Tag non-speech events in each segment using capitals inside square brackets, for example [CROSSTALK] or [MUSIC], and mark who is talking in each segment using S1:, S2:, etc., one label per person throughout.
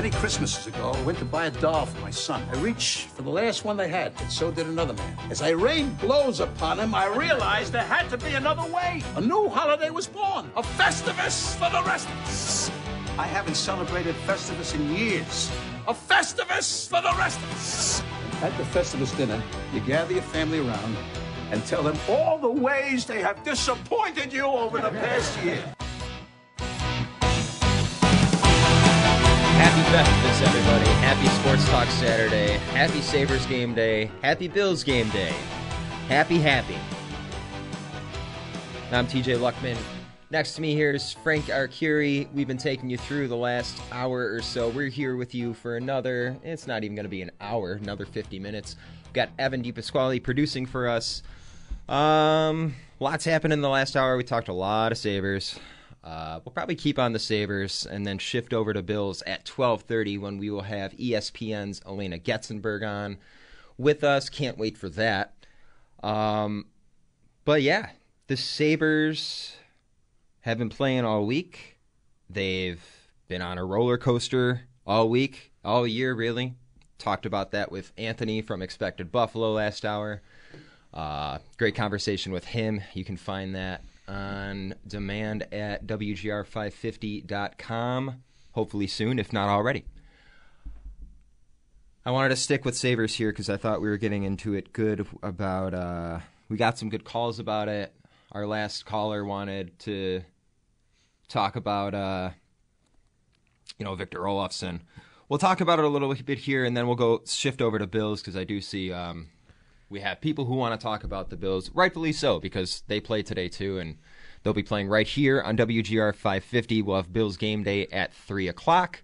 S1: Many Christmases ago, I went to buy a doll for my son. I reached for the last one they had, and so did another man. As I rained blows upon him, I realized there had to be another way. A new holiday was born, a Festivus for the rest of us. I haven't celebrated Festivus in years. A Festivus for the rest of us. At the Festivus dinner, you gather your family around and tell them all the ways they have disappointed you over the past year.
S2: Happy Festivus, everybody. Happy Sports Talk Saturday. Happy Sabres game day. Happy Bills game day. Happy, happy. I'm TJ Luckman. Next to me here is Frank Arcuri. We've been taking you through the last hour or so. We're here with you for another, it's not even going to be an hour, another 50 minutes. We've got Evan DePasquale producing for us. Um, lots happened in the last hour. We talked a lot of Sabres. Uh, we'll probably keep on the Sabres and then shift over to Bills at 12:30 when we will have ESPN's Elena Getzenberg on with us. Can't wait for that. Um, but yeah, the Sabres have been playing all week. They've been on a roller coaster all week, all year, really. Talked about that with Anthony from Expected Buffalo last hour. Uh, great conversation with him. You can find that on demand at WGR550.com, hopefully soon, if not already. I wanted to stick with Sabres here because I thought we were getting into it good about. Uh, we got some good calls about it. Our last caller wanted to talk about, uh, you know, Victor Olofsson. We'll talk about it a little bit here, and then we'll go shift over to Bills because I do see um, we have people who want to talk about the Bills, rightfully so, because they play today too, and they'll be playing right here on WGR 550. We'll have Bills game day at 3 o'clock,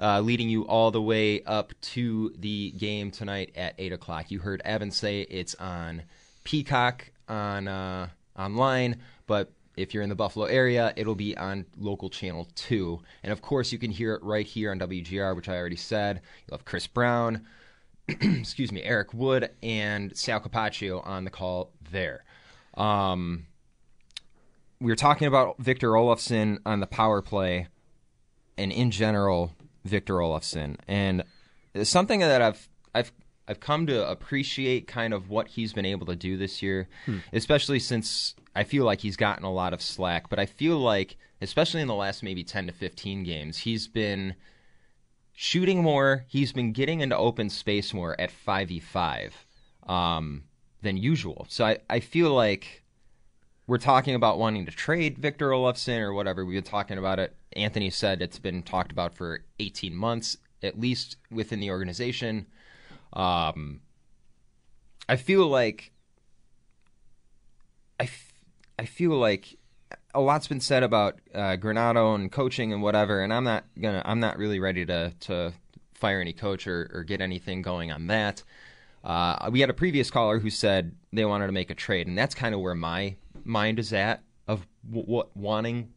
S2: uh, leading you all the way up to the game tonight at 8 o'clock. You heard Evan say it's on Peacock on uh, online, but if you're in the Buffalo area, it'll be on local channel 2. And of course, you can hear it right here on WGR, which I already said. You'll have Chris Brown, [CLEARS THROAT] excuse me, Eric Wood and Sal Capaccio on the call there. Um, we were talking about Victor Olofsson on the power play, and in general, Victor Olofsson, and something that I've I've I've come to appreciate kind of what he's been able to do this year, especially since I feel like he's gotten a lot of slack. But I feel like, especially in the last maybe ten to fifteen games, he's been shooting more. He's been getting into open space more at 5v5 um, than usual. So I, I feel like we're talking about wanting to trade Victor Olofsson or whatever. We've been talking about it. Anthony said it's been talked about for 18 months, at least within the organization. Um, I feel like I, f- I feel like a lot's been said about uh, Granato and coaching and whatever, and I'm not gonna I'm not really ready to to fire any coach or, or get anything going on that. Uh, we had a previous caller who said they wanted to make a trade, and that's kind of where my mind is at of w- what wanting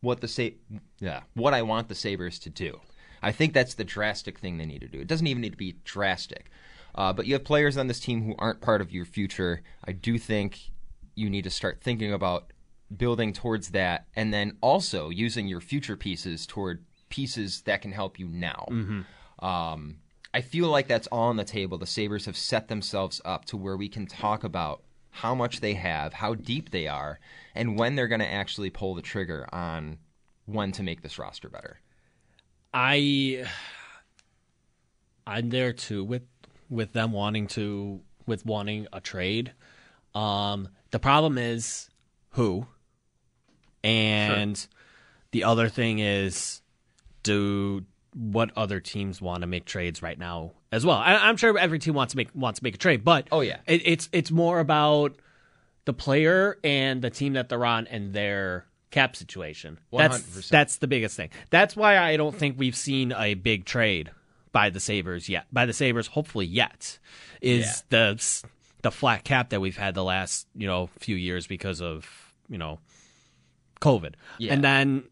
S2: what the Sa- yeah what I want the Sabres to do. I think that's the drastic thing they need to do. It doesn't even need to be drastic. Uh, but you have players on this team who aren't part of your future. I do think you need to start thinking about building towards that and then also using your future pieces toward pieces that can help you now. Um, I feel like that's all on the table. The Sabres have set themselves up to where we can talk about how much they have, how deep they are, and when they're going to actually pull the trigger on when to make this roster better.
S3: I I'm there too with with them wanting to with wanting a trade. Um, the problem is who, and sure. the other thing is do what other teams want to make trades right now as well. I, am sure every team wants to make wants to make a trade, but
S2: oh yeah,
S3: it, it's it's more about the player and the team that they're on and their cap situation. 100%. That's that's the biggest thing. That's why I don't think we've seen a big trade by the Sabres yet. By the Sabres, hopefully yet, is yeah. the the flat cap that we've had the last you know few years because of you know COVID, yeah. and then.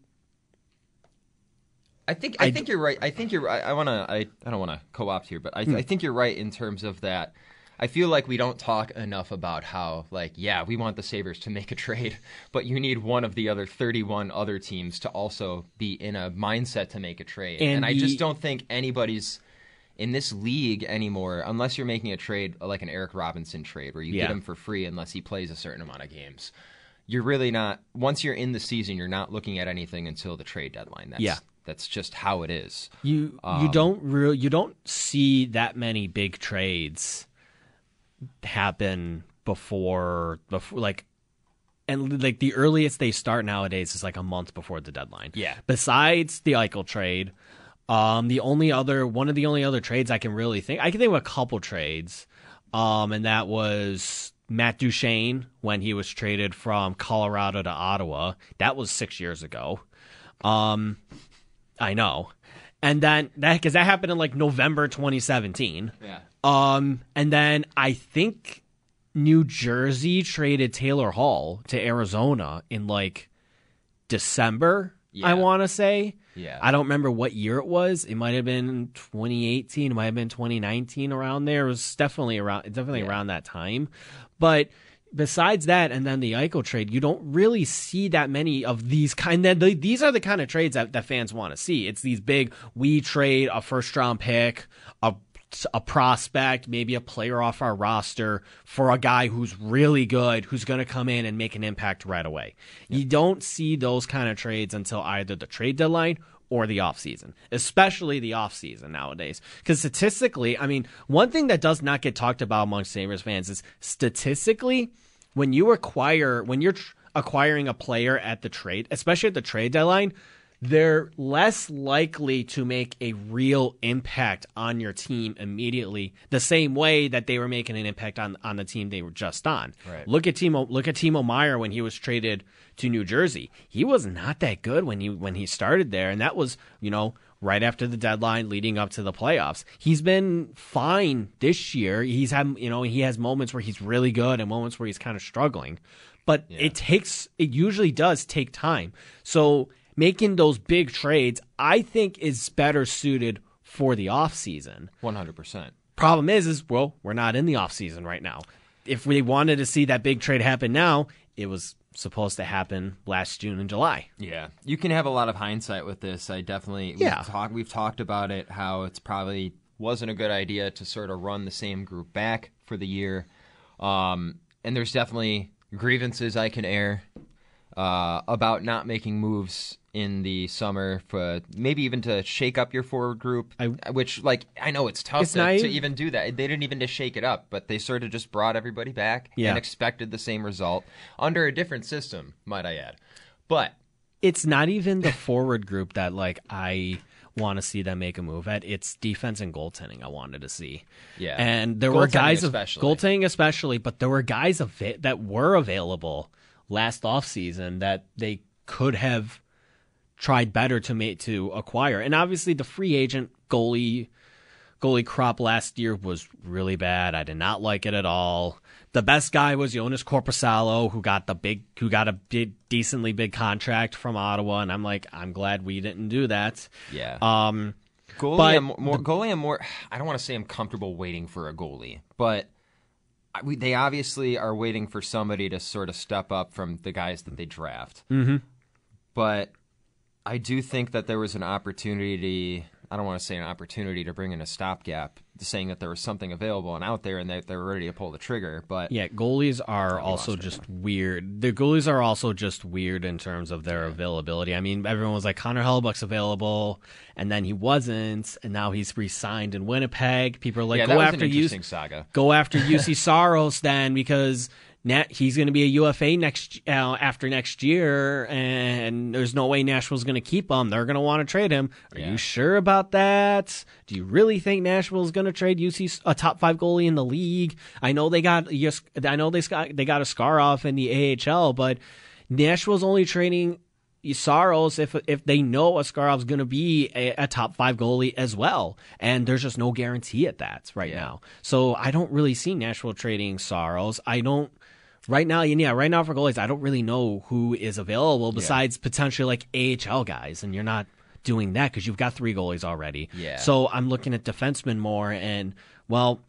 S2: I think I, I think d- you're right. I think you're. I, I want to. I, I don't want to co-opt here, but I, hmm. I think you're right in terms of that I feel like we don't talk enough about how, like, yeah, we want the Sabres to make a trade, [LAUGHS] but you need one of the other 31 other teams to also be in a mindset to make a trade. And, and I just don't think anybody's in this league anymore, unless you're making a trade like an Eric Robinson trade where you yeah. get him for free unless he plays a certain amount of games. You're really not, once you're in the season, you're not looking at anything until the trade deadline. That's, yeah that's just how it is.
S3: You um, you don't real you don't see that many big trades happen before before like and like the earliest they start nowadays is like a month before the deadline.
S2: Yeah.
S3: Besides the Eichel trade, um, the only other one of the only other trades I can really think I can think of a couple trades, um, and that was Matt Duchene when he was traded from Colorado to Ottawa. That was six years ago. Um, I know, and then that because that happened in like November 2017.
S2: Yeah.
S3: Um, and then I think New Jersey traded Taylor Hall to Arizona in like December. Yeah. I want to say.
S2: Yeah.
S3: I don't remember what year it was. It might have been 2018. It might have been 2019. Around there. It was definitely around. Definitely yeah. around that time. But besides that, and then the Eichel trade, you don't really see that many of these kind. Then these are the kind of trades that, that fans want to see. It's these big. We trade a first round pick, a a prospect, maybe a player off our roster for a guy who's really good, who's going to come in and make an impact right away. You don't see those kind of trades until either the trade deadline or the offseason, especially the offseason nowadays. Because statistically, I mean, one thing that does not get talked about among Sabres fans is statistically, when you acquire, when you're tr- acquiring a player at the trade, especially at the trade deadline, they're less likely to make a real impact on your team immediately the same way that they were making an impact on, on the team they were just on.
S2: Right.
S3: Look at Timo look at Timo Meier when he was traded to New Jersey. He was not that good when he when he started there and that was, you know, right after the deadline leading up to the playoffs. He's been fine this year. He's had, you know, he has moments where he's really good and moments where he's kind of struggling. But yeah. it takes it usually does take time. So making those big trades, I think is better suited for the offseason.
S2: 100%.
S3: Problem is, is well, we're not in the offseason right now. If we wanted to see that big trade happen now, it was supposed to happen last June and July.
S2: Yeah, you can have a lot of hindsight with this. I definitely
S3: yeah.
S2: We've, talk, we've talked about it how it's probably wasn't a good idea to sort of run the same group back for the year. Um, and there's definitely grievances I can air uh, about not making moves in the summer for maybe even to shake up your forward group, I, which like I know it's tough it's to, to, even do that. They didn't even just shake it up, but they sort of just brought everybody back yeah. and expected the same result under a different system, might I add. But
S3: it's not even the forward group that like I want to see them make a move at. It's defense and goaltending I wanted to see.
S2: Yeah,
S3: and there were guys of goaltending especially, but there were guys of it that were available last offseason that they could have tried better to make to acquire. And obviously, the free agent goalie goalie crop last year was really bad. I did not like it at all. The best guy was Jonas Korpisalo, who got the big, who got a big, decently big contract from Ottawa, and I'm like, I'm glad we didn't do that.
S2: Yeah.
S3: Um,
S2: goalie, I'm more, the, goalie, I'm more. I don't want to say I'm comfortable waiting for a goalie, but we, they obviously are waiting for somebody to sort of step up from the guys that they draft.
S3: Mm-hmm.
S2: But I do think that there was an opportunity. I don't want to say an opportunity to bring in a stopgap, saying that there was something available and out there and that they were ready to pull the trigger. But
S3: Yeah, goalies are also just weird. The goalies are also just weird in terms of their availability. I mean, everyone was like Connor Hellebuyck's available, and then he wasn't, and now he's re-signed in Winnipeg. People are like,
S2: Yeah,
S3: go
S2: that was an
S3: after
S2: interesting saga.
S3: go after Juuse Saros then because. Nat, he's going to be a UFA next uh, after next year, and there's no way Nashville's going to keep him. They're going to want to trade him. Are you sure about that? Do you really think Nashville's going to trade Juuse a top five goalie in the league? I know they got I know they got they got Askarov in the AHL, but Nashville's only trading Saros if if they know Askarov's going to be a, a top five goalie as well, and there's just no guarantee at that right now. So I don't really see Nashville trading Saros. I don't right now. Yeah, right now for goalies, I don't really know who is available besides potentially like AHL guys, and you're not doing that because you've got three goalies already.
S2: Yeah.
S3: So I'm looking at defensemen more, and well.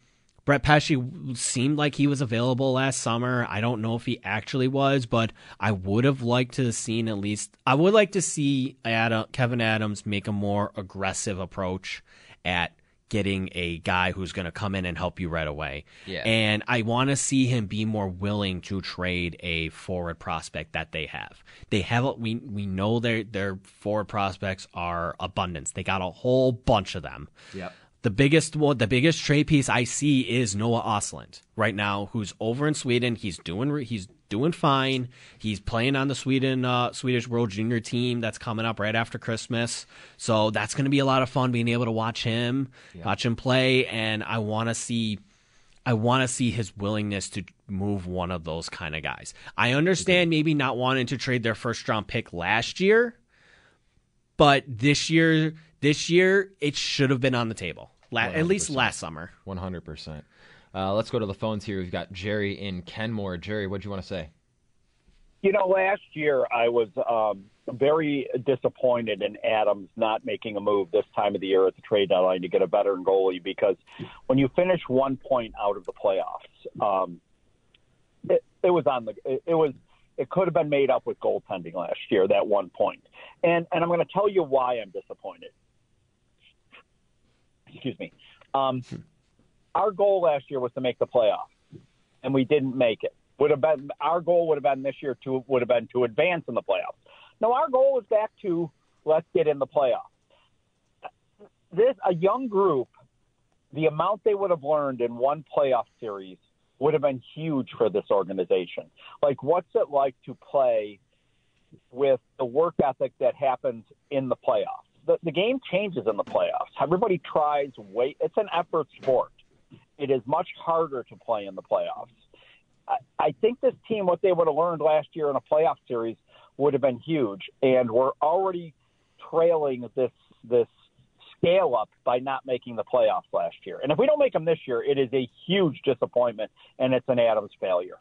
S3: Brett Pesce seemed like he was available last summer. I don't know if he actually was, but I would have liked to have seen at least. I would like to see Adam, Kevin Adams make a more aggressive approach at getting a guy who's going to come in and help you right away.
S2: Yeah.
S3: And I want to see him be more willing to trade a forward prospect that they have. They have we we know their their forward prospects are abundance. They got a whole bunch of them.
S2: Yep.
S3: The biggest one, the biggest trade piece I see is Noah Östlund right now, who's over in Sweden. He's doing he's doing fine. He's playing on the Sweden uh, Swedish World Junior team that's coming up right after Christmas. So that's going to be a lot of fun being able to watch him, watch him play, and I want to see. I want to see his willingness to move one of those kind of guys. I understand maybe not wanting to trade their first round pick last year, but this year, this year it should have been on the table. La- at least last summer.
S2: One hundred percent. Uh, let's go to the phones here. We've got Jerry in Kenmore. Jerry, what do you want to say?
S4: You know, last year I was um, very disappointed in Adams not making a move this time of the year at the trade deadline to get a veteran goalie because when you finish one point out of the playoffs, um, it, it was on the it, it was it could have been made up with goaltending last year that one point, and and I'm going to tell you why I'm disappointed. Excuse me. Um, our goal last year was to make the playoffs, and we didn't make it. Would have been our goal would have been this year to would have been to advance in the playoffs. No, our goal is back to let's get in the playoffs. This a young group, the amount they would have learned in one playoff series would have been huge for this organization. Like, what's it like to play with the work ethic that happens in the playoffs? The, the game changes in the playoffs. Everybody tries way. It's an effort sport. It is much harder to play in the playoffs. I, I think this team, what they would have learned last year in a playoff series, would have been huge. And we're already trailing this this scale up by not making the playoffs last year. And if we don't make them this year, it is a huge disappointment, and it's an Adams failure.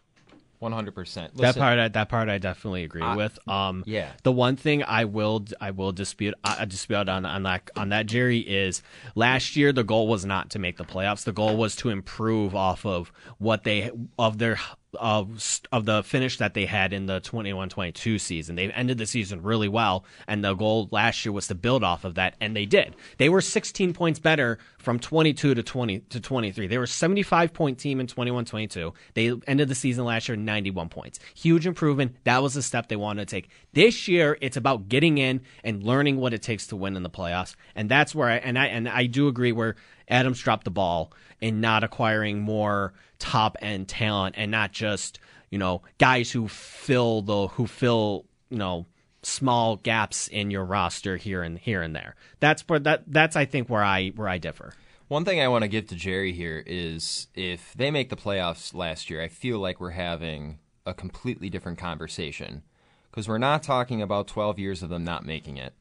S2: One hundred percent.
S3: that part, I, that part, I definitely agree
S2: I-
S3: with. Um,
S2: yeah.
S3: The one thing I will, I will dispute, I I dispute on on that on that Jerry is last year the goal was not to make the playoffs. The goal was to improve off of what they of their of of the finish that they had in the 21-22 season. They ended the season really well, and the goal last year was to build off of that, and they did. They were 16 points better from 22 to 20 to 23. They were 75 point team in 21-22. They ended the season last year 91 points. Huge improvement. That was the step they wanted to take. This year, it's about getting in and learning what it takes to win in the playoffs, and that's where I and I and I do agree where Adams dropped the ball in not acquiring more top end talent and not just you know guys who fill the who fill you know small gaps in your roster here and here and there. That's where that that's I think where I where I differ.
S2: One thing I want to give to Jerry here is if they make the playoffs last year, I feel like we're having a completely different conversation because we're not talking about 12 years of them not making it.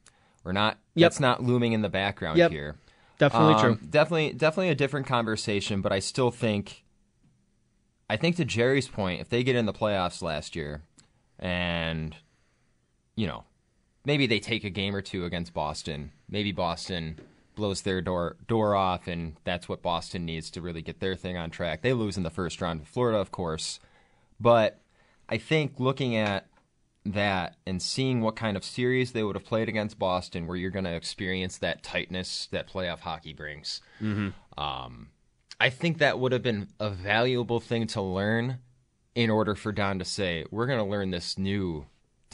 S2: We're not.
S3: Yep.
S2: That's not looming in the background
S3: Yep.
S2: here.
S3: Definitely
S2: Um,
S3: true.
S2: Definitely, definitely a different conversation. But I still think, I think to Jerry's point, if they get in the playoffs last year, and you know, maybe they take a game or two against Boston, maybe Boston blows their door door off, and that's what Boston needs to really get their thing on track. They lose in the first round to Florida, of course, but I think looking at that and seeing what kind of series they would have played against Boston, where you're going to experience that tightness that playoff hockey brings.
S3: Mm-hmm.
S2: Um, I think that would have been a valuable thing to learn in order for Don to say, "We're going to learn this new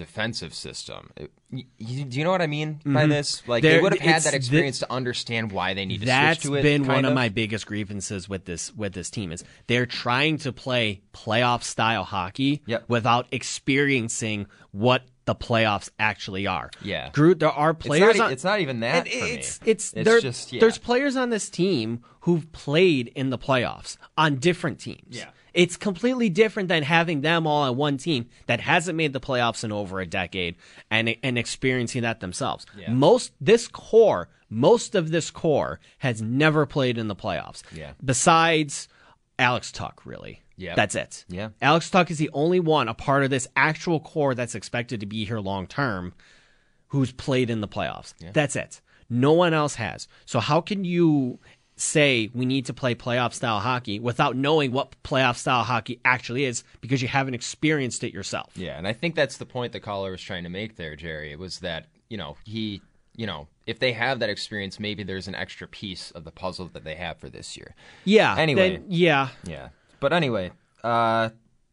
S2: defensive system." It- y- y- do you know what I mean by
S3: Mhm.
S2: this? Like
S3: There-
S2: they would have had
S3: it's
S2: that
S3: the-
S2: experience to understand why they need to switch to it.
S3: That's been one
S2: kind
S3: of my biggest grievances with this with this team is they're trying to play playoff style hockey without experiencing what the playoffs actually are.
S2: Yeah.
S3: Drew, there are
S2: It's
S3: players.
S2: not,
S3: on,
S2: it's not even that
S3: It-
S2: for me.
S3: it's it's,
S2: It's
S3: there-
S2: just yeah.
S3: there's players on this team who've played in the playoffs on different teams.
S2: Yeah.
S3: It's completely different than having them all on one team that hasn't made the playoffs in over a decade and and experiencing that themselves.
S2: Yeah.
S3: Most this core, most of this core has never played in the playoffs.
S2: Yeah.
S3: Besides Alex Tuch, really.
S2: Yeah.
S3: That's it.
S2: Yeah.
S3: Alex Tuch is the only one a part of this actual core that's expected to be here long term who's played in the playoffs. Yeah. That's it. No one else has. So how can you say we need to play playoff style hockey without knowing what playoff style hockey actually is because you haven't experienced it yourself?
S2: Yeah, and I think that's the point the caller was trying to make there, Jerry. It was that, you know, he, you know, if they have that experience, maybe there's an extra piece of the puzzle that they have for this year.
S3: Yeah.
S2: Anyway.
S3: then- yeah.
S2: Yeah. But anyway, uh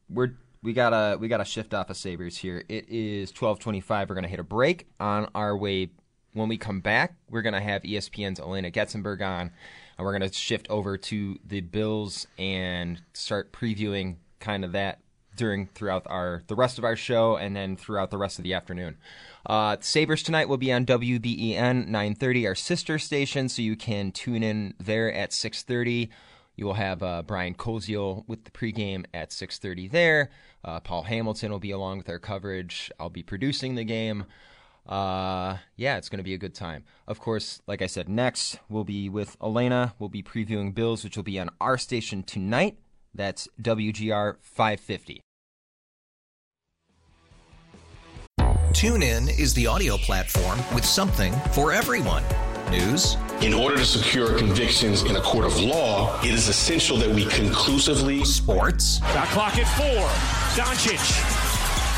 S2: we're we gotta we gotta shift off of Sabres here. It is twelve twenty five. We're gonna hit a break on our way. When we come back, we're gonna have E ESPN's Elena Getzenberg on, and we're gonna shift over to the Bills and start previewing kind of that during throughout our the rest of our show and then throughout the rest of the afternoon. Uh, Sabres tonight will be on WBEN 930, our sister station, so you can tune in there at 630. You will have uh, Brian Koziol with the pregame at 6:30 there. Uh, Paul Hamilton will be along with our coverage. I'll be producing the game. Uh, yeah, it's going to be a good time. Of course, like I said, next we'll be with Elena. We'll be previewing Bills, which will be on our station tonight. That's WGR 550.
S5: TuneIn is the audio platform with something for everyone. News,
S6: In order to secure convictions in a court of law, it is essential that we conclusively.
S5: Sports.
S7: Shot clock at four. Doncic.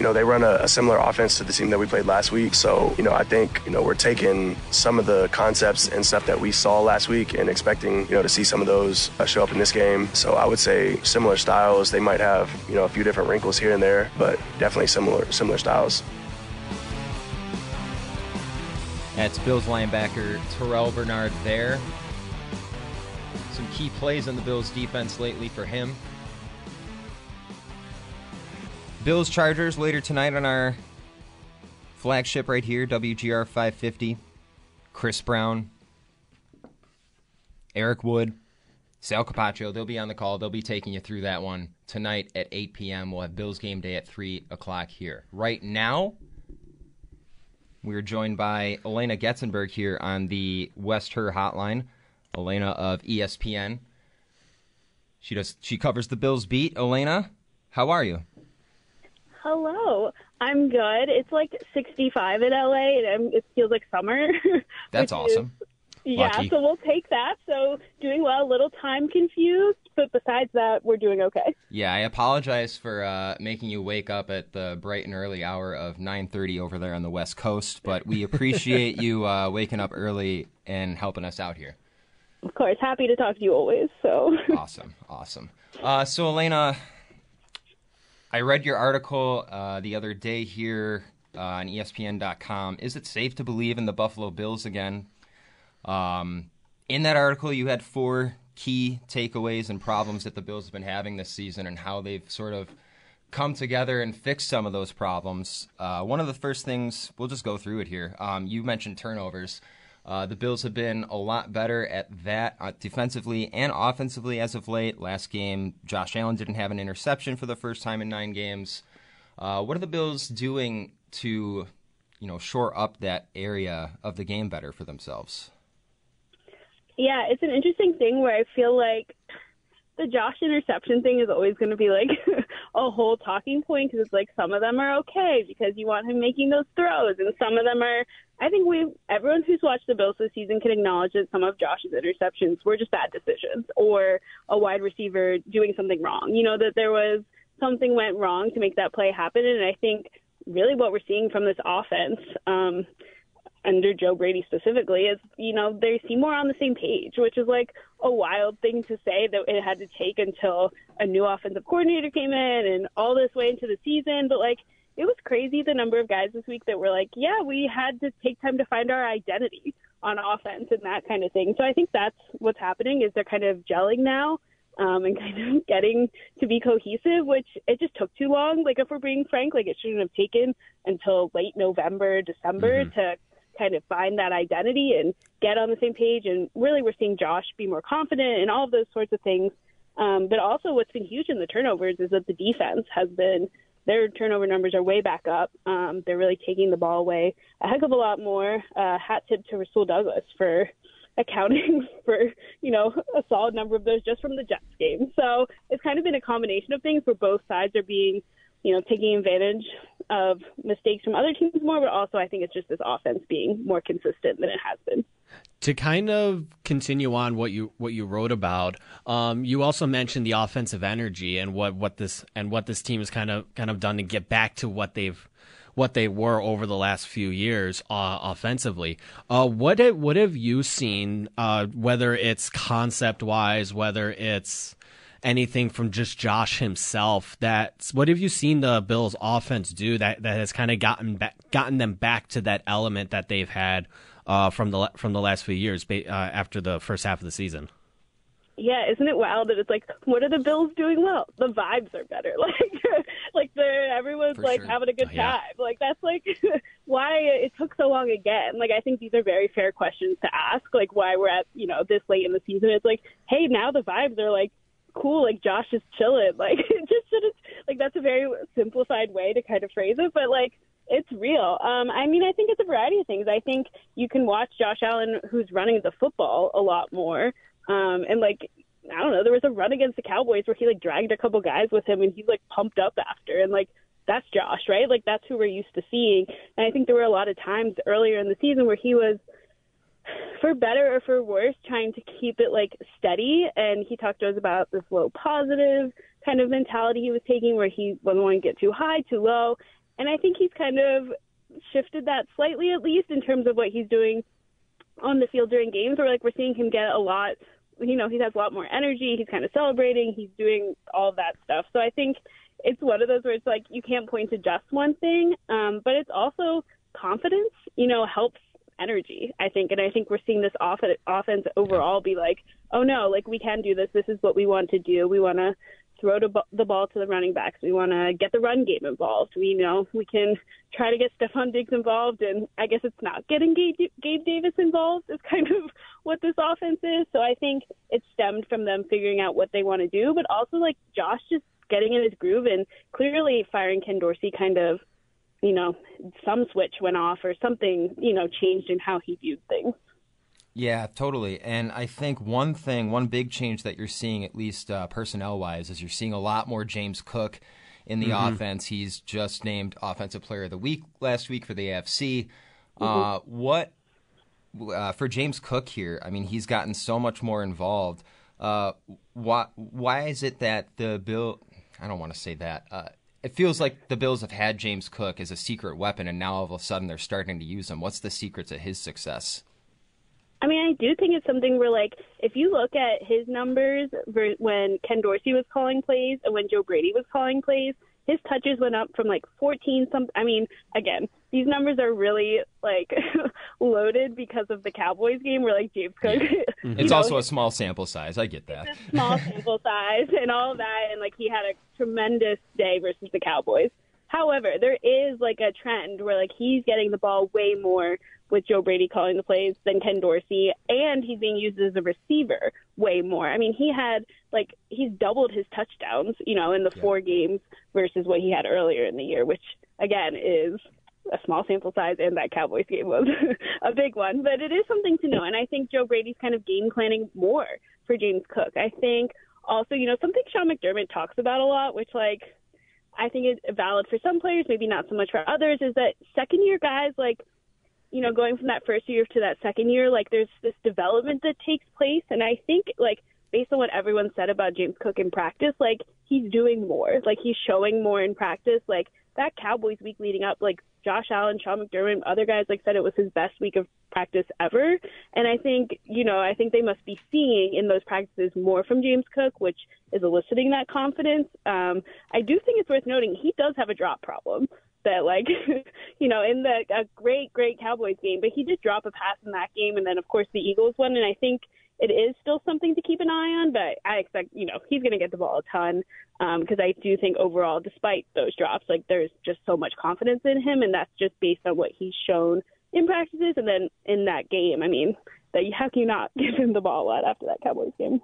S8: You know, they run a, a similar offense to the team that we played last week. So, you know, I think, you know, we're taking some of the concepts and stuff that we saw last week and expecting, you know, to see some of those uh, show up in this game. So I would say similar styles. They might have, you know, a few different wrinkles here and there, but definitely similar, similar styles.
S2: That's Bills linebacker Terrel Bernard there. Some key plays on the Bills defense lately for him. Bills Chargers later tonight on our flagship right here, WGR 550. Chris Brown, Eric Wood, Sal Capaccio, they'll be on the call. They'll be taking you through that one tonight at 8 p.m. We'll have Bills game day at 3 o'clock here. Right now, we're joined by Elena Getzenberg here on the West Her hotline. Elena of ESPN. She does. She covers the Bills beat. Elena, how are you?
S9: Hello. I'm good. It's like 65 in LA, and I'm, it feels like summer. [LAUGHS]
S2: That's
S9: which is-
S2: awesome.
S9: yeah, so we'll take that. So doing well. A little time confused, but besides that, we're doing okay.
S2: Yeah, I apologize for uh, making you wake up at the bright and early hour of 9:30 over there on the West Coast, but we appreciate you uh, waking up early and helping us out here.
S9: Of course, happy to talk to you always. So [LAUGHS]
S2: awesome, awesome. Uh, so Elena, I read your article uh, the other day here uh, on ESPN.com. Is it safe to believe in the Buffalo Bills again? Um, in that article, you had four key takeaways and problems that the Bills have been having this season, and how they've sort of come together and fixed some of those problems. Uh, one of the first things, we'll just go through it here. Um, you mentioned turnovers. Uh, the Bills have been a lot better at that uh, defensively and offensively as of late. Last game, Josh Allen didn't have an interception for the first time in nine games. Uh, what are the Bills doing to, you know, shore up that area of the game better for themselves?
S9: Yeah, it's an interesting thing where I feel like the Josh interception thing is always going to be like [LAUGHS] a whole talking point because it's like some of them are okay because you want him making those throws, and some of them are. I think we everyone who's watched the Bills this season can acknowledge that some of Josh's interceptions were just bad decisions or a wide receiver doing something wrong. You know that there was something went wrong to make that play happen, and I think really what we're seeing from this offense. Um, under Joe Brady specifically is, you know, they seem more on the same page, which is like a wild thing to say that it had to take until a new offensive coordinator came in and all this way into the season. But like, it was crazy the number of guys this week that were like, yeah, we had to take time to find our identity on offense and that kind of thing. So I think that's what's happening is they're kind of gelling now. Um, and [LAUGHS] kind of getting to be cohesive, which it just took too long. Like if we're being frank, like it shouldn't have taken until late November, December mm-hmm. to kind of find that identity and get on the same page. And really, we're seeing Josh be more confident and all of those sorts of things. Um, but also, what's been huge in the turnovers is that the defense has been their turnover numbers are way back up. Um, they're really taking the ball away a heck of a lot more. Uh, hat tip to Rasul Douglas for accounting [LAUGHS] for you know a solid number of those just from the Jets game. So it's kind of been a combination of things where both sides are being you know taking advantage of mistakes from other teams more, but also I think it's just this offense being more consistent than it has been.
S3: To kind of continue on what you what you wrote about, um, you also mentioned the offensive energy and what, what this and what this team has kind of kind of done to get back to what they've what they were over the last few years uh, offensively. Uh, what what have you seen? Uh, whether it's concept wise, whether it's anything from just Josh himself. That what have you seen the Bills' offense do that that has kind of gotten back, gotten them back to that element that they've had uh, from the from the last few years uh, after the first half of the season?
S9: Yeah, isn't it wild that it's like, what are the Bills doing well? The vibes are better. [LAUGHS] Like, like the everyone's For like sure. having a good oh, yeah. time. Like that's like [LAUGHS] why it took so long again. Like I think these are very fair questions to ask. Like why we're at you know this late in the season. It's like, hey, now the vibes are like cool, like Josh is chilling. Like [LAUGHS] it just shouldn't like that's a very simplified way to kind of phrase it, but like it's real. Um, I mean, I think it's a variety of things. I think you can watch Josh Allen, who's running the football a lot more, um, and like I don't know, there was a run against the Cowboys where he like dragged a couple guys with him, and he's like pumped up after, and like that's Josh, right? Like that's who we're used to seeing. And I think there were a lot of times earlier in the season where he was for better or for worse, trying to keep it like steady. And he talked to us about this low positive kind of mentality he was taking where he wasn't wanting to get too high, too low. And I think he's kind of shifted that slightly, at least in terms of what he's doing on the field during games, where like we're seeing him get a lot, you know, he has a lot more energy. He's kind of celebrating. He's doing all that stuff. So I think it's one of those where it's like you can't point to just one thing, um, but it's also confidence, you know, helps energy, I think. And I think we're seeing this off- offense overall be like, oh no, like we can do this. This is what we want to do. We want to throw the ball to the running backs. We want to get the run game involved. We know we can try to get Stefon Diggs involved, and I guess it's not getting Gabe Davis involved is kind of [LAUGHS] what this offense is. So I think it stemmed from them figuring out what they want to do, but also like Josh just getting in his groove and clearly firing Ken Dorsey kind of you know, some switch went off or something, you know, changed in how he viewed things.
S2: Yeah, totally. And I think one thing, one big change that you're seeing, at least uh, personnel wise, is you're seeing a lot more James Cook in the mm-hmm. offense. He's just named Offensive Player of the Week last week for the AFC. Mm-hmm. Uh, what uh, for James Cook here? I mean, he's gotten so much more involved. Uh, why why is it that the bill? I don't want to say that. It feels like the Bills have had James Cook as a secret weapon, and now all of a sudden they're starting to use him. What's the secret to his success?
S9: I mean, I do think it's something where, like, if you look at his numbers when Ken Dorsey was calling plays and when Joe Brady was calling plays, his touches went up from like 14 some I mean again these numbers are really like [LAUGHS] loaded because of the Cowboys game where like James Cook [LAUGHS]
S2: it's know, also a small sample size. I get that.
S9: Small sample size and all that and like he had a tremendous day versus the Cowboys however there is like a trend where like he's getting the ball way more with Joe Brady calling the plays than Ken Dorsey, and he's being used as a receiver way more. I mean, he had like he's doubled his touchdowns, you know, in the yeah. four games versus what he had earlier in the year, which again is a small sample size, and that Cowboys game was [LAUGHS] a big one. But it is something to know, and I think Joe Brady's kind of game planning more for James Cook. I think also, you know, something Sean McDermott talks about a lot, which like I think is valid for some players, maybe not so much for others, is that second year guys like you know, going from that first year to that second year, like there's this development that takes place. And I think, like, based on what everyone said about James Cook in practice, like, he's doing more. Like, he's showing more in practice. Like, that Cowboys week leading up, like, Josh Allen, Sean McDermott, other guys, like, said it was his best week of practice ever. And I think, you know, I think they must be seeing in those practices more from James Cook, which is eliciting that confidence. Um, I do think it's worth noting he does have a drop problem that like [LAUGHS] you know in the a great great Cowboys game, but he did drop a pass in that game, and then of course the Eagles won, and I think it is still something to keep an eye on. But I expect you know he's going to get the ball a ton because um, I do think overall, despite those drops, like there's just so much confidence in him, and that's just based on what he's shown in practices, and then in that game. I mean, that how can you not [LAUGHS] give him the ball a lot after that Cowboys game?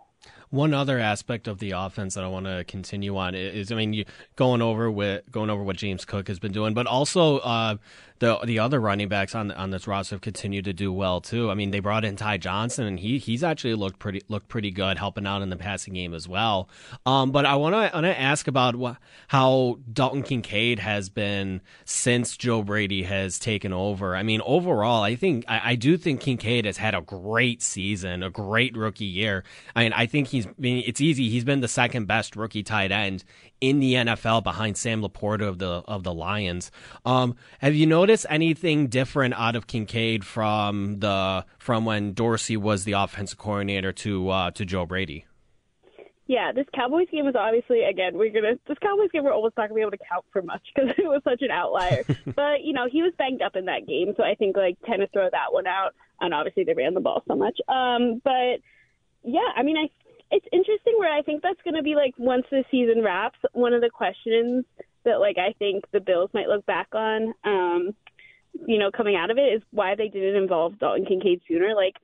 S3: One other aspect of the offense that I want to continue on is, I mean, you going over with going over what James Cook has been doing, but also uh, the the other running backs on on this roster have continued to do well too. I mean, they brought in Ty Johnson, and he he's actually looked pretty looked pretty good, helping out in the passing game as well. Um, but I want to want to ask about what, how Dalton Kincaid has been since Joe Brady has taken over. I mean, overall, I think I, I do think Kincaid has had a great season, a great rookie year. I mean, I think he he's been, it's easy. He's been the second best rookie tight end in the NFL behind Sam LaPorta of the of the Lions. Um, have you noticed anything different out of Kincaid from the from when Dorsey was the offensive coordinator to uh, to Joe Brady?
S9: Yeah, this Cowboys game was obviously again we're gonna this Cowboys game we're almost not gonna be able to count for much because [LAUGHS] it was such an outlier. [LAUGHS] but you know he was banged up in that game, so I think like kind of throw that one out. And obviously they ran the ball so much. Um, but yeah, I mean I it's interesting where I think that's going to be like once the season wraps, one of the questions that like I think the Bills might look back on, um, you know, coming out of it is why they didn't involve Dalton Kincaid sooner. Like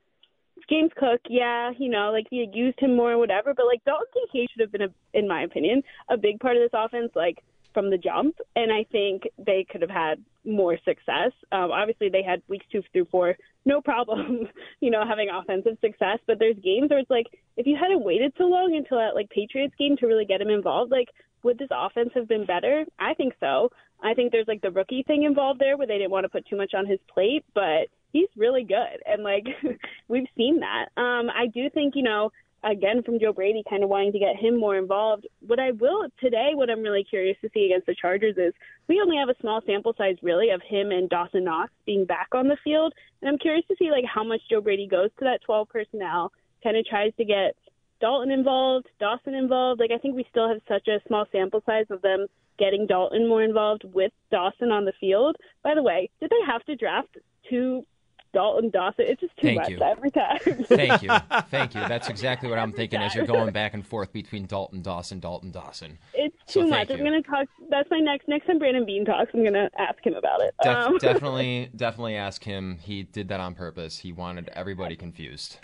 S9: James Cook, yeah, you know, like you used him more or whatever, but like Dalton Kincaid should have been, a, in my opinion, a big part of this offense. Like from the jump, and I think they could have had more success. Um, obviously, they had weeks two through four, no problem, [LAUGHS] you know, having offensive success. But there's games where it's like, if you hadn't waited so long until that like Patriots game to really get him involved, like, would this offense have been better? I think so. I think there's like the rookie thing involved there where they didn't want to put too much on his plate, but he's really good, and like [LAUGHS] we've seen that. Um, I do think you know again from Joe Brady, kind of wanting to get him more involved. What I will today, what I'm really curious to see against the Chargers is we only have a small sample size really of him and Dawson Knox being back on the field, and I'm curious to see like how much Joe Brady goes to that 12 personnel, kind of tries to get Dalton involved, Dawson involved. Like I think we still have such a small sample size of them getting Dalton more involved with Dawson on the field. By the way, did they have to draft two Dalton Dawson. It's just too Thank much you. every time.
S2: Thank you. [LAUGHS] Thank you. That's exactly what I'm thinking as you're going back and forth between Dalton Dawson, Dalton Dawson.
S9: It's too so much. I'm going to talk. That's my next. Next time Brandon Beane talks, I'm going to ask him about it.
S2: Def- um. [LAUGHS] definitely, definitely ask him. He did that on purpose. He wanted everybody confused.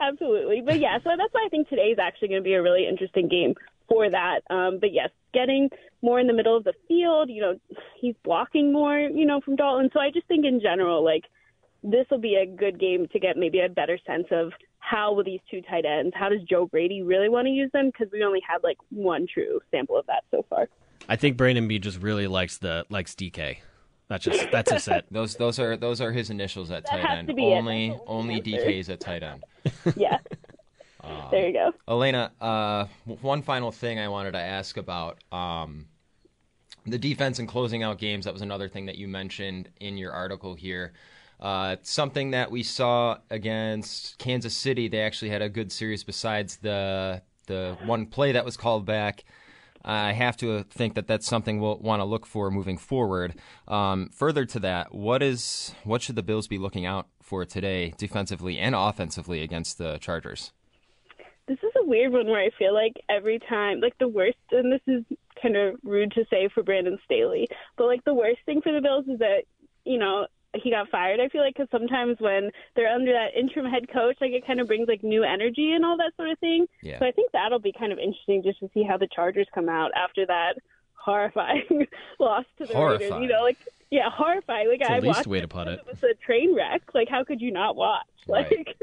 S9: Absolutely. But yeah, so that's why I think today is actually going to be a really interesting game for that. Um, but yes, getting more in the middle of the field, you know, he's blocking more, you know, from Dalton. So I just think in general, like, this will be a good game to get maybe a better sense of how will these two tight ends, how does Joe Brady really want to use them? Because we only had like one true sample of that so far.
S3: I think Brandon Beane just really likes the likes DK. That's just that's a set. [LAUGHS]
S2: those those are those are his initials at that tight end. Only only DK's at tight end. [LAUGHS]
S9: yeah. there you go.
S2: Elena, uh, one final thing I wanted to ask about um, the defense and closing out games. That was another thing that you mentioned in your article here. Uh, something that we saw against Kansas City. They actually had a good series besides the the one play that was called back. I have to think that that's something we'll want to look for moving forward. Um, further to that, what is what should the Bills be looking out for today, defensively and offensively, against the Chargers?
S9: This is a weird one where I feel like every time, like the worst, and this is kind of rude to say for Brandon Staley, but like the worst thing for the Bills is that you know he got fired. I feel like because sometimes when they're under that interim head coach, like it kind of brings like new energy and all that sort of thing.
S2: Yeah.
S9: So I think that'll be kind of interesting just to see how the Chargers come out after that horrifying [LAUGHS] loss to the Raiders. You know, like yeah, horrifying. Like
S3: It's
S9: I
S3: least
S9: watched
S3: way to put it.
S9: It was a train wreck. Like how could you not watch? [LAUGHS] Like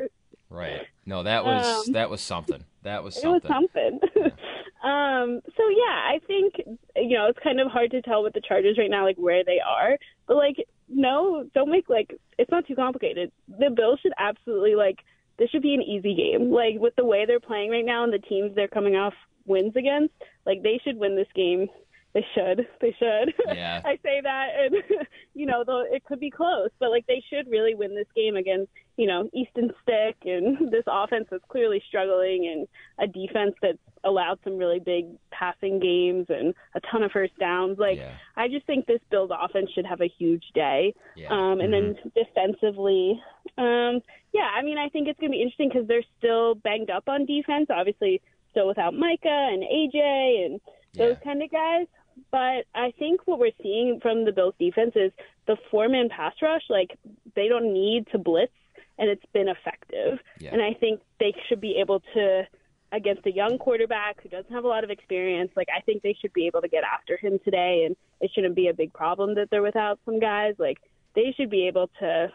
S2: Right. No, that was
S9: Um,
S2: that was something. That was
S9: it was
S2: something.
S9: something. [LAUGHS] um, so yeah, I think you know it's kind of hard to tell with the Chargers right now, like where they are. But like, no, don't make like it's not too complicated. The Bills should absolutely like this should be an easy game. Like with the way they're playing right now and the teams they're coming off wins against, like they should win this game. They should. [LAUGHS] They should.
S2: Yeah. [LAUGHS]
S9: I say that, and [LAUGHS] you know, though it could be close, but like they should really win this game against you know Easton Stick and [LAUGHS] this offense that's clearly struggling, and a defense that's allowed some really big passing games and a ton of first downs. Like I just think this Bills offense should have a huge day. Um, and then defensively, um, yeah, I mean, I think it's going to be interesting because they're still banged up on defense. Obviously, still without Micah and AJ and those kind of guys. But I think what we're seeing from the Bills defense is the four man pass rush, like they don't need to blitz and it's been effective. And I think they should be able to against a young quarterback who doesn't have a lot of experience, like I think they should be able to get after him today and it shouldn't be a big problem that they're without some guys. Like they should be able to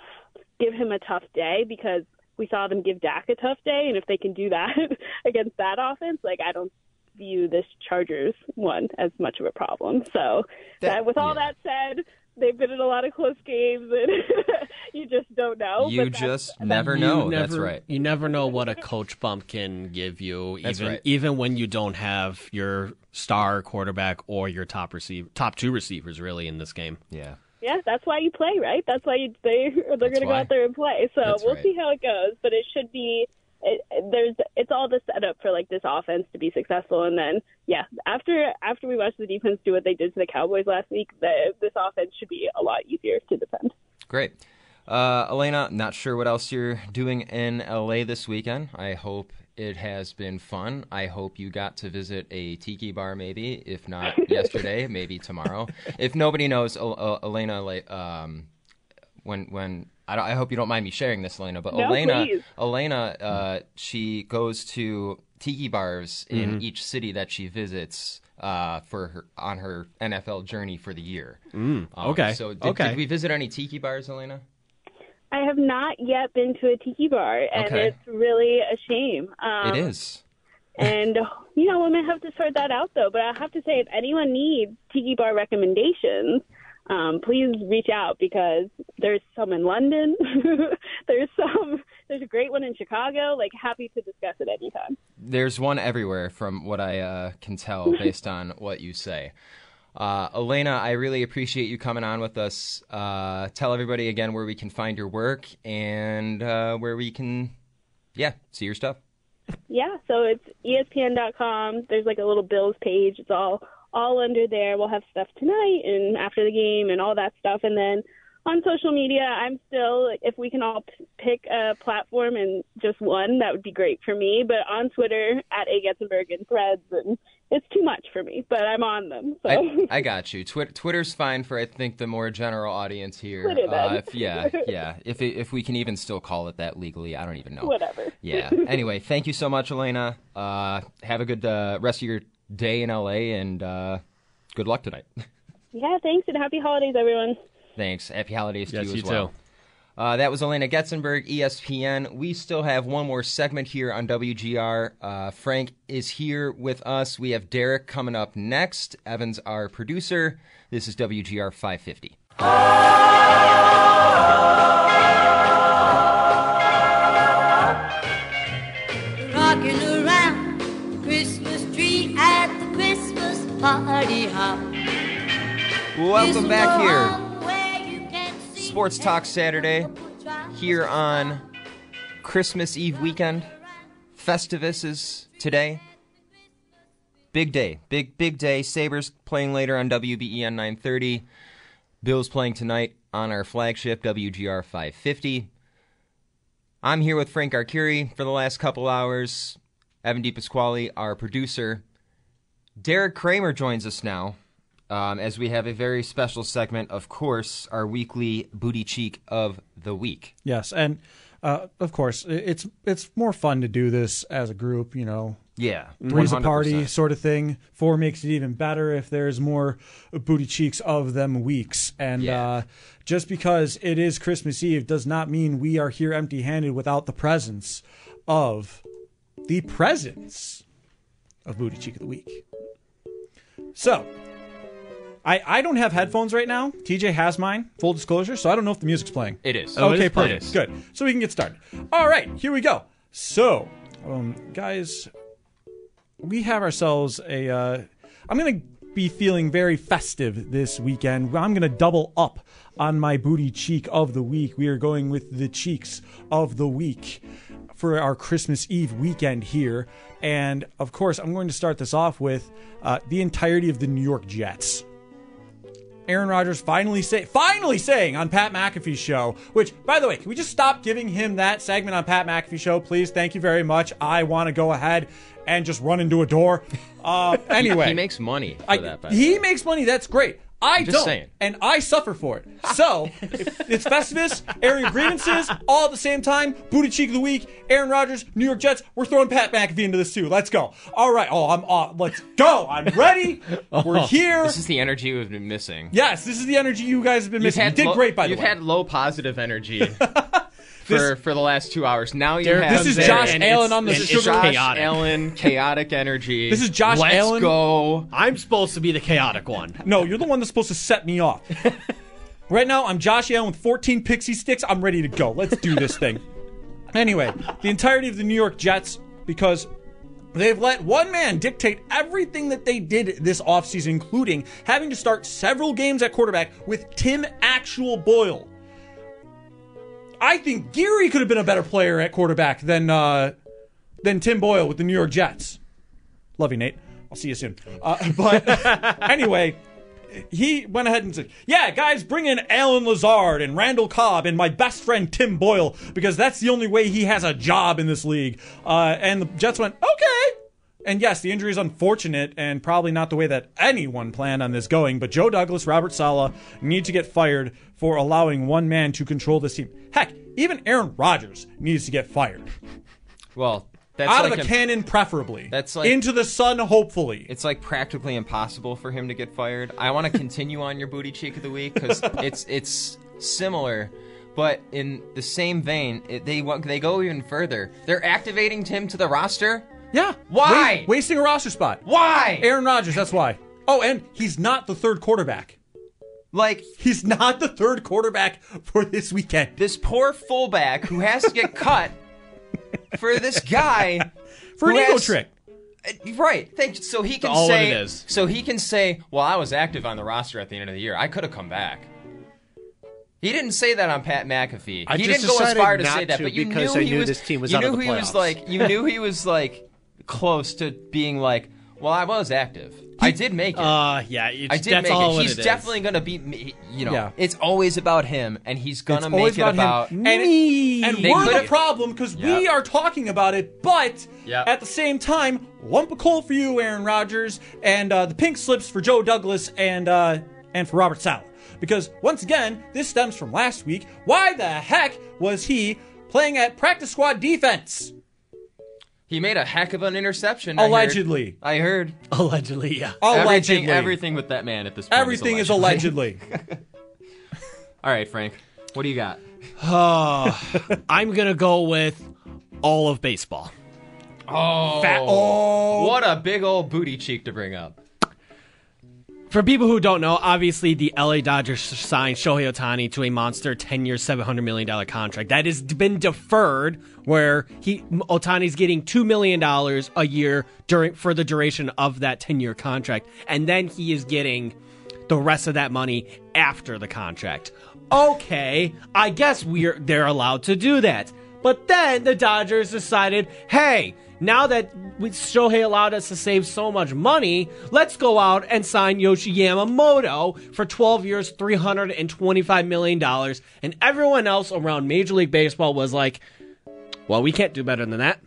S9: give him a tough day because we saw them give Dak a tough day and if they can do that [LAUGHS] against that offense, like I don't view this Chargers one as much of a problem. So, that, with all that said, they've been in a lot of close games, and [LAUGHS] you just don't know.
S2: You
S9: but that's-
S2: just never
S3: You
S2: know.
S3: never-
S2: That's right.
S3: You never know what a coach bump can give you,
S2: That's
S3: even
S2: right.
S3: even when you don't have your star quarterback or your top receiver, top two receivers really in this game.
S2: Yeah.
S9: Yeah, that's why you play, right? That's why you, they [LAUGHS] they're going to go out there and play. So
S3: That's
S9: we'll
S3: right.
S9: see how it goes, but it should be. It, there's it's all the setup for like this offense to be successful, and then yeah, after after we watch the defense do what they did to the Cowboys last week, the, this offense should be a lot easier to defend.
S2: Great. Uh, Alaina, not sure what else you're doing in LA this weekend. I hope it has been fun. I hope you got to visit a tiki bar, maybe. If not [LAUGHS] yesterday, maybe tomorrow. If nobody knows, El- El- Alaina, um, when when I, don't, I hope you don't mind me sharing this, Alaina. But
S9: No,
S2: Alaina,
S9: please.
S2: Alaina, uh, she goes to tiki bars in
S3: Mhm.
S2: each city that she visits. Uh, for her on her NFL journey for the year.
S3: Mm,
S2: Um,
S3: okay,
S2: So did,
S3: okay.
S2: did we visit any tiki bars, Alaina?
S9: I have not yet been to a tiki bar, and
S2: Okay.
S9: it's really a shame. Um,
S2: it is.
S9: And you know, we might have to sort that out though. But I have to say, if anyone needs tiki bar recommendations, um, please reach out because there's some in London. [LAUGHS] there's some. There's a great one in Chicago. Like, happy to discuss it anytime.
S2: There's one everywhere, from what I uh, can tell [LAUGHS] based on what you say. Uh, Alaina, I really appreciate you coming on with us. Uh, tell everybody again where we can find your work and uh, where we can, yeah, see your stuff.
S9: Yeah, so it's ESPN.com. There's like a little Bills page. It's all all under there. We'll have stuff tonight and after the game and all that stuff. And then on social media, I'm still if we can all p- pick a platform and just one, that would be great for me. But on Twitter at A Getzenberg and Threads, and it's too much for me. But I'm on them. So
S2: I, [LAUGHS] I got you. Twi- Twitter's fine for I think the more general audience here.
S9: Twitter.
S2: Uh, if, yeah, [LAUGHS] yeah. If it, if we can even still call it that legally, I don't even know.
S9: Whatever.
S2: Yeah. Anyway, thank you so much, Alaina. Uh, have a good uh, rest of your day in LA, and uh, good luck tonight. [LAUGHS]
S9: yeah, thanks and happy holidays, everyone.
S2: Thanks. Happy holidays to
S3: Yes,
S2: you as
S3: you
S2: well.
S3: too.
S2: Uh, that was Alaina Getzenberg, ESPN. We still have one more segment here on WGR. Uh, Frank is here with us. We have Derek coming up next. Evans, our producer. This is WGR 550. [LAUGHS] welcome back here. Sports Talk Saturday here on Christmas Eve weekend. Festivus is today. Big day. Big big day. Sabres playing later on WBEN 930. Bills playing tonight on our flagship WGR 550. I'm here with Frank Arcuri for the last couple hours. Evan DePasquale, our producer. Derek Kramer joins us now um, as we have a very special segment, of course, our weekly booty cheek of the week.
S10: Yes, and uh, of course, it's it's more fun to do this as a group. You know,
S2: Yeah,
S10: three's a party sort of thing. Four makes it even better if there's more booty cheeks of them weeks. And uh, just because it is Christmas Eve does not mean we are here empty-handed without the presence of the presence of booty cheek of the week. So. I, I don't have headphones right now. TJ has mine, full disclosure, so I don't know if the music's playing.
S2: It is.
S10: okay,
S2: Oh, it is
S10: perfect. Good. So we can get started. All right, here we go. So, um, guys, we have ourselves a. Uh, I'm going to be feeling very festive this weekend. I'm going to double up on my booty cheek of the week. We are going with the cheeks of the week for our Christmas Eve weekend here. And of course, I'm going to start this off with uh, the entirety of the New York Jets. Aaron Rodgers finally say finally saying on Pat McAfee's show, which by the way, can we just stop giving him that segment on Pat McAfee's show, please? Thank you very much. I want to go ahead and just run into a door. Uh, [LAUGHS] anyway,
S2: he makes money for
S10: I-
S2: that.
S10: He makes money. That's great. I
S2: just
S10: don't,
S2: saying.
S10: and I suffer for it. [LAUGHS] So it's Festivus, airing grievances, all at the same time. Booty cheek of the week. Aaron Rodgers, New York Jets. We're throwing Pat McAfee into this too. Let's go. All right. Oh, I'm. Uh, let's go. I'm ready. [LAUGHS] We're here.
S2: This is the energy we've been missing.
S10: Yes, this is the energy you guys have been
S2: You've
S10: missing. You
S2: had
S10: did
S2: low-
S10: great, by the
S2: You've
S10: way.
S2: had low positive energy [LAUGHS] for for the last two hours. Now you
S10: Derek,
S2: have
S10: this is
S2: there-
S10: Josh Allen on the
S2: it's
S10: sugar-
S2: Josh
S3: chaotic.
S2: Allen, chaotic energy.
S10: This is Josh
S3: Let's
S10: Allen.
S2: go.
S3: I'm supposed to be the chaotic one.
S10: No, you're the one that's supposed to set me off. [LAUGHS] right now, I'm Josh Allen with 14 pixie sticks. I'm ready to go. Let's do this thing. Anyway, the entirety of the New York Jets, because they've let one man dictate everything that they did this offseason, including having to start several games at quarterback with Tim Actual Boyle. I think Geary could have been a better player at quarterback than uh, than Tim Boyle with the New York Jets. Love you, Nate. I'll see you soon. Uh, [LAUGHS] but [LAUGHS] anyway, he went ahead and said, "Yeah, guys, bring in Allen Lazard and Randall Cobb and my best friend Tim Boyle because that's the only way he has a job in this league." Uh, and the Jets went, "Okay." And yes, the injury is unfortunate and probably not the way that anyone planned on this going. But Joe Douglas, Robert Saleh need to get fired for allowing one man to control this team. Heck, even Aaron Rodgers needs to get fired
S2: Well, that's
S10: out
S2: like
S10: of a cannon, preferably.
S2: That's like-
S10: into the sun, hopefully.
S2: It's like practically impossible for him to get fired. I want to continue on your booty cheek of the week because [LAUGHS] it's it's similar, but in the same vein, it, they they go even further. They're activating Tim to the roster.
S10: Yeah.
S2: Why?
S10: Wa- wasting a roster spot.
S2: Why?
S10: Aaron Rodgers, that's why. Oh, and he's not the third quarterback.
S2: Like
S10: he's not the third quarterback for this weekend.
S2: This poor fullback who has to get cut [LAUGHS] for this guy
S10: For an ego
S2: has-
S10: trick.
S2: Uh, Right. Thank so he can
S3: all
S2: say
S3: it is.
S2: so he can say, "Well, I was active on the roster at the end of the year. I could have come back." He didn't say that on Pat McAfee.
S11: I
S2: he didn't go as far to say that,
S11: to
S2: but you knew
S11: I
S2: he
S11: knew
S2: was.
S11: this team was
S2: you
S11: out
S2: knew
S11: of the
S2: he was like. You knew he was like close to being like. Well, I was active. I did make it.
S3: Uh, yeah, it's,
S2: I did
S3: that's
S2: make
S3: all
S2: it.
S3: it
S2: He's
S3: is.
S2: definitely gonna beat me. You know,
S10: Yeah.
S2: it's always about him, and he's gonna make it
S10: about
S2: about.
S10: him. And, it- and we're the problem because we are talking about it, but
S2: Yep.
S10: at the same time, lump of coal for you, Aaron Rodgers, and uh, the pink slips for Joe Douglas and uh, and for Robert Saleh. Because once again, this stems from last week. Why the heck was he playing at practice squad defense?
S2: He made a heck of an interception. I heard.
S10: Allegedly.
S2: I heard.
S3: Allegedly, yeah.
S10: Allegedly.
S2: Everything, everything with that man at this point.
S10: Everything is allegedly. [LAUGHS]
S2: All right, Frank. What do you got?
S3: Uh, [SIGHS] I'm gonna go with all of baseball.
S2: Oh,
S10: Fat- oh.
S2: what a big old booty cheek to bring up.
S3: For people who don't know, obviously the LA Dodgers signed Shohei Ohtani to a monster 10-year, $700 million contract. That has been deferred where he Ohtani's getting $2 million a year during for the duration of that 10-year contract. And then he is getting the rest of that money after the contract. Okay, I guess we're they're allowed to do that. But then the Dodgers decided, hey, now that Shohei allowed us to save so much money, let's go out and sign Yoshi Yamamoto for 12 years, $325 million. And everyone else around Major League Baseball was like, well, we can't do better than that.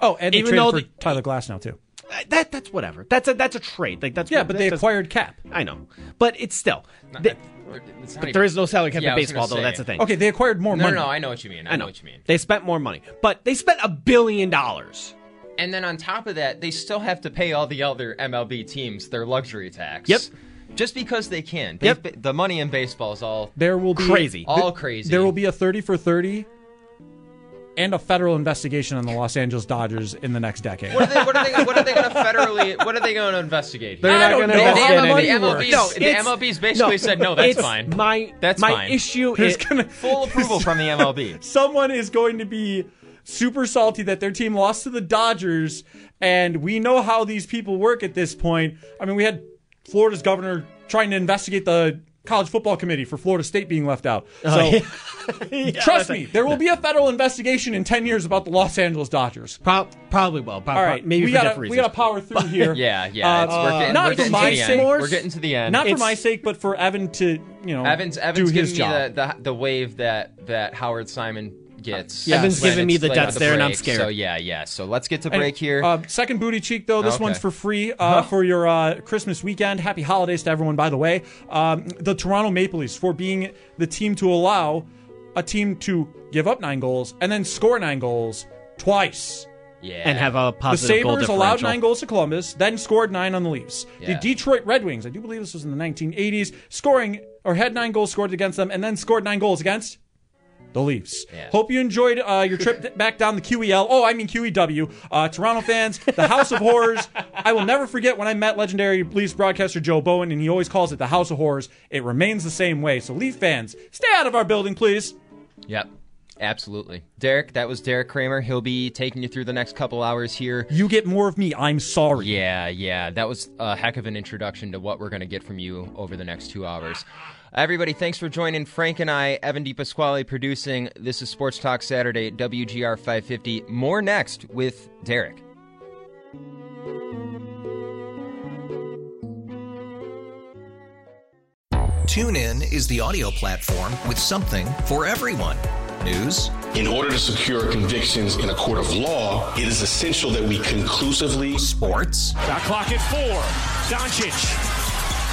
S10: Oh, and they
S3: Even though
S10: for
S3: the-
S10: Tyler Glasnow too.
S3: Uh, That that's whatever. That's a that's a trade. Like that's
S10: Yeah, but they
S3: that's-
S10: acquired Cap.
S3: I know, but it's still. they- but there is no salary cap
S2: Yeah,
S3: in
S2: I was
S3: baseball,
S2: gonna
S3: though.
S2: say.
S3: That's the thing.
S10: Okay, they acquired more
S2: No,
S10: money.
S2: no, no, I know what you mean. I, know. what you mean.
S3: They spent more money, but they spent a billion dollars.
S2: And then on top of that, they still have to pay all the other MLB teams their luxury tax.
S3: Yep.
S2: Just because they can. They've
S3: Yep.
S2: been- The money in baseball is all
S10: There will be
S3: Crazy.
S2: all crazy.
S10: There will be a 30 for 30 and a federal investigation on the Los Angeles Dodgers in the next decade.
S2: What are they? What are they? What are they going to federally? What are they going to investigate?
S3: They're not
S10: I don't
S3: gonna
S10: know
S3: investigate
S10: the
S3: anything.
S2: The
S10: works.
S2: MLB's,
S3: No,
S2: the
S3: it's-
S2: MLB's basically
S3: no,
S2: said no. That's
S3: it's
S2: fine.
S3: My
S2: That's
S3: my
S2: fine.
S3: issue is
S10: gonna- [LAUGHS]
S2: Full approval from the MLB. [LAUGHS]
S10: Someone is going to be super salty that their team lost to the Dodgers, and we know how these people work at this point. I mean, we had Florida's governor trying to investigate the college football committee for Florida State being left out. So
S3: Oh, [LAUGHS] yeah.
S10: trust me, there will be a federal investigation in 10 years about the Los Angeles Dodgers.
S3: Pro- probably will. Pro-
S10: All right,
S3: maybe
S10: we
S3: different
S10: we
S3: reasons.
S10: gotta power through [LAUGHS] here.
S2: Yeah, yeah.
S10: Uh,
S2: it's, we're getting,
S10: not
S2: we're
S10: for my
S2: to
S10: sake.
S2: We're getting to the end.
S10: Not for my sake, but for Evan to you know
S2: Evans,
S10: do
S2: Evans
S10: his
S2: giving
S10: job.
S2: me the, the the wave that that Howard Simon gets.
S10: Yeah. Evan's
S3: giving me the
S2: like
S3: death
S2: the
S3: stare and I'm scared.
S2: So yeah, yeah. So let's get to
S10: And,
S2: break here.
S10: Uh, second booty cheek though. This
S2: Okay.
S10: one's for free uh, for your uh, Christmas weekend. Happy holidays to everyone. By the way, um, the Toronto Maple Leafs for being the team to allow a team to give up nine goals and then score nine goals twice.
S2: yeah,
S3: and have a
S10: The
S3: positive goal
S10: Sabres allowed nine goals to Columbus, then scored nine on the Leafs. The Detroit Red Wings, I do believe this was in the 1980s, scoring or had nine goals scored against them, and then scored nine goals against the Leafs.
S2: Yeah.
S10: Hope you enjoyed uh, your trip [LAUGHS] back down the QEL. Oh, I mean QEW. Uh, Toronto fans, the House of Horrors. I will never forget when I met legendary Leafs broadcaster Joe Bowen, and he always calls it the House of Horrors. It remains the same way. So, Leaf fans, stay out of our building, please.
S2: Yep. Absolutely. Derek, that was Derek Kramer. He'll be taking you through the next couple hours here.
S10: You get more of me. I'm sorry.
S2: Yeah, yeah. That was a heck of an introduction to what we're going to get from you over the next two hours. Everybody, thanks for joining Frank and I, Evan DiPasquale producing. This is Sports Talk Saturday WGR 550. More next with Derek.
S5: TuneIn is the audio platform with something for everyone. News,
S6: In order to secure convictions in a court of law, it is essential that we conclusively
S5: sports,
S7: Got clock at four. Doncic.